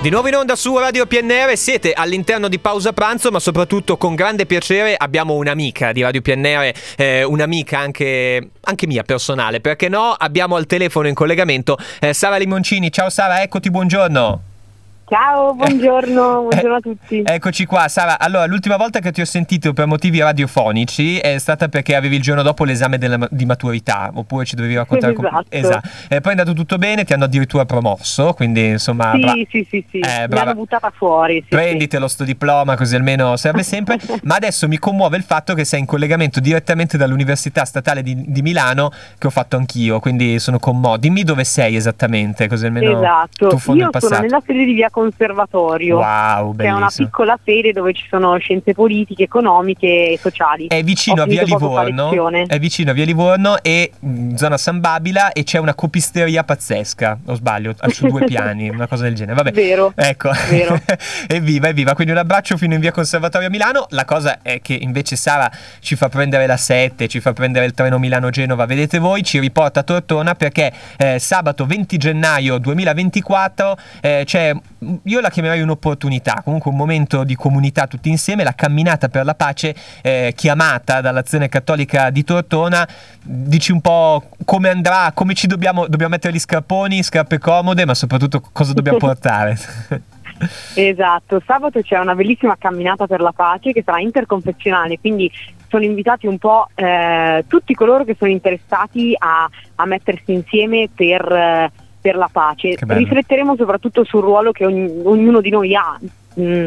Di nuovo in onda su Radio PNR, siete all'interno di pausa pranzo, ma soprattutto con grande piacere abbiamo un'amica di Radio PNR, eh, un'amica anche, anche, mia personale, perché no? Abbiamo al telefono in collegamento eh, Sara Limoncini. Ciao Sara, eccoti, buongiorno. Ciao, buongiorno, buongiorno a tutti. Eccoci qua, Sara. Allora, l'ultima volta che ti ho sentito per motivi radiofonici è stata perché avevi il giorno dopo l'esame della, di maturità, oppure ci dovevi raccontare esatto. come... Esatto. E poi è andato tutto bene, ti hanno addirittura promosso, quindi insomma... Sì, bra- sì, sì, sì. Eh, mi hanno buttata fuori. Sì, Prenditelo sì. sto diploma, così almeno serve sempre. Ma adesso mi commuove il fatto che sei in collegamento direttamente dall'Università Statale di, di Milano, che ho fatto anch'io, quindi sono commodo. Dimmi dove sei esattamente, così almeno esatto. tu fondi Io il passato. sono nella sede di via Conservatorio. Wow, che è una piccola sede dove ci sono scienze politiche, economiche e sociali. È vicino a via Livorno. È vicino a via Livorno e mh, zona San Babila e c'è una copisteria pazzesca, o sbaglio, su due piani, una cosa del genere. Vabbè. Vero. Ecco. Vero. evviva, evviva. Quindi un abbraccio fino in via Conservatorio a Milano. La cosa è che invece Sara ci fa prendere la 7, ci fa prendere il treno Milano-Genova, vedete voi, ci riporta a Tortona perché eh, sabato 20 gennaio 2024 eh, c'è, io la chiamerei un'opportunità, comunque un momento di comunità tutti insieme, la camminata per la pace eh, chiamata dall'azione cattolica di Tortona. Dici un po' come andrà, come ci dobbiamo, dobbiamo mettere gli scarponi, scarpe comode, ma soprattutto cosa dobbiamo portare. Esatto, sabato c'è una bellissima camminata per la pace che sarà interconfessionale, quindi sono invitati un po' eh, tutti coloro che sono interessati a, a mettersi insieme per, eh, per la pace. Rifletteremo soprattutto sul ruolo che ogni- ognuno di noi ha. Mm,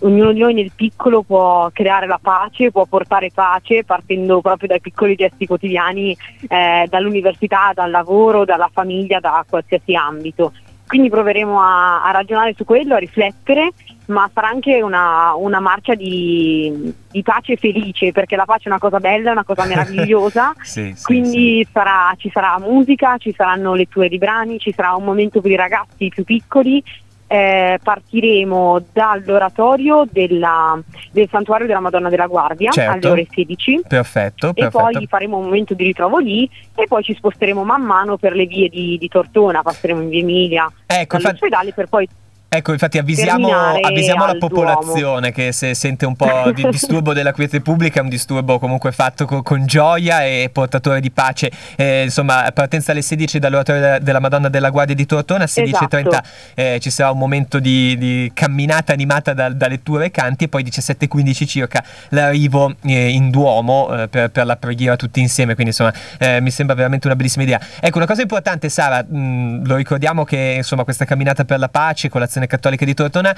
ognuno di noi nel piccolo può creare la pace, può portare pace partendo proprio dai piccoli gesti quotidiani, eh, dall'università, dal lavoro, dalla famiglia, da qualsiasi ambito. Quindi proveremo a, a ragionare su quello, a riflettere, ma sarà anche una, una marcia di, di pace felice, perché la pace è una cosa bella, è una cosa meravigliosa. Sì, sì, Quindi sarà- ci sarà musica, ci saranno letture di brani, ci sarà un momento per i ragazzi più piccoli. Eh, partiremo dall'oratorio della- del santuario della Madonna della Guardia Certo. alle ore 16 Perfetto, e perfetto. poi faremo un momento di ritrovo lì e poi ci sposteremo man mano per le vie di, di Tortona, passeremo in via Emilia Ecco, infatti, dall'ospedale per poi ecco, infatti avvisiamo, avvisiamo la popolazione che se sente un po' di disturbo della quiete pubblica è un disturbo comunque fatto co- con gioia e portatore di pace. Eh, insomma, partenza alle 16 dall'oratorio della, della Madonna della Guardia di Tortona, 16.30 Esatto. eh, ci sarà un momento di, di camminata animata da, da letture e canti e poi 17.15 circa l'arrivo eh, in Duomo eh, per, per la preghiera tutti insieme, quindi insomma eh, mi sembra veramente una bellissima idea. Ecco, una cosa importante Sara, mh, lo ricordiamo che insomma questa camminata per la pace con l'azione cattolica di Tortona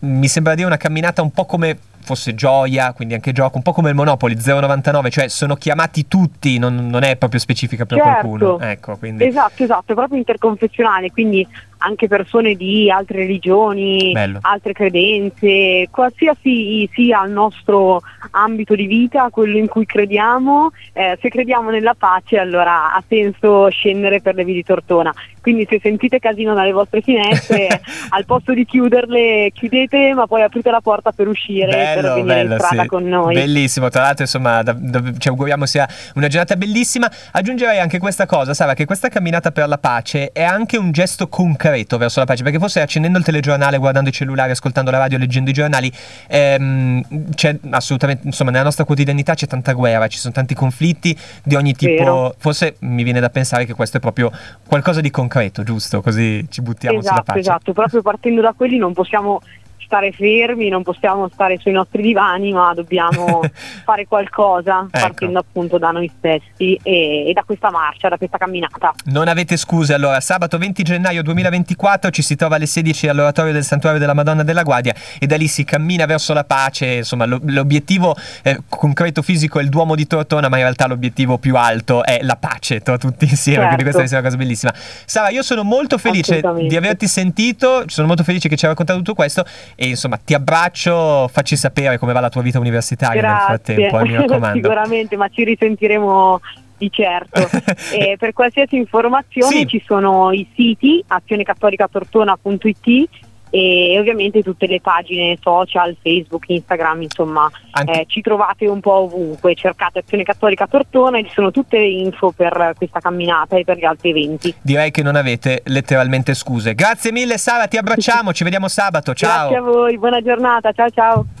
mi sembra dire una camminata un po' come fosse gioia, quindi anche gioco, un po' come il Monopoli 099, cioè sono chiamati tutti, non, non è proprio specifica per Certo. qualcuno. Ecco, quindi Esatto, esatto, è proprio interconfessionale, quindi anche persone di altre religioni, Bello. altre credenze, qualsiasi sia il nostro ambito di vita, quello in cui crediamo, eh, se crediamo nella pace allora ha senso scendere per le vie di Tortona. Quindi se sentite casino dalle vostre finestre, al posto di chiuderle, chiudete ma poi aprite la porta per uscire, per Bello, venire bello, in strada sì. con noi. Bellissimo, tra l'altro insomma da- da- ci auguriamo sia una giornata bellissima. Aggiungerei anche questa cosa, Sara, che questa camminata per la pace è anche un gesto concreto verso la pace, perché forse accendendo il telegiornale, guardando i cellulari, ascoltando la radio, leggendo i giornali, ehm, c'è assolutamente, insomma, nella nostra quotidianità c'è tanta guerra, ci sono tanti conflitti di ogni tipo. Vero. Forse mi viene da pensare che questo è proprio qualcosa di concreto, giusto? Così ci buttiamo sulla Esatto, pace. esatto, proprio partendo da quelli non possiamo stare fermi, non possiamo stare sui nostri divani, ma dobbiamo fare qualcosa Ecco. partendo appunto da noi stessi e, e da questa marcia, da questa camminata. Non avete scuse allora, sabato 20 gennaio 2024 ci si trova alle 16 all'oratorio del Santuario della Madonna della Guardia e da lì si cammina verso la pace, insomma lo- l'obiettivo eh, concreto fisico è il Duomo di Tortona, ma in realtà l'obiettivo più alto è la pace tra tutti insieme, Certo. quindi questa sembra una cosa bellissima. Sara, io sono molto felice di averti sentito, sono molto felice che ci hai raccontato tutto questo e insomma ti abbraccio, facci sapere come va la tua vita universitaria nel Grazie, frattempo, eh, mi raccomando. sicuramente, ma ci risentiremo di certo. e per qualsiasi informazione Sì. ci sono i siti azionecatolicatortona.it e ovviamente tutte le pagine social, Facebook, Instagram, insomma eh, ci trovate un po' ovunque, cercate Azione Cattolica Tortona e ci sono tutte le info per questa camminata e per gli altri eventi. Direi che non avete letteralmente scuse. Grazie mille Sara, ti abbracciamo, ci vediamo sabato, ciao! Grazie a voi, buona giornata, ciao ciao!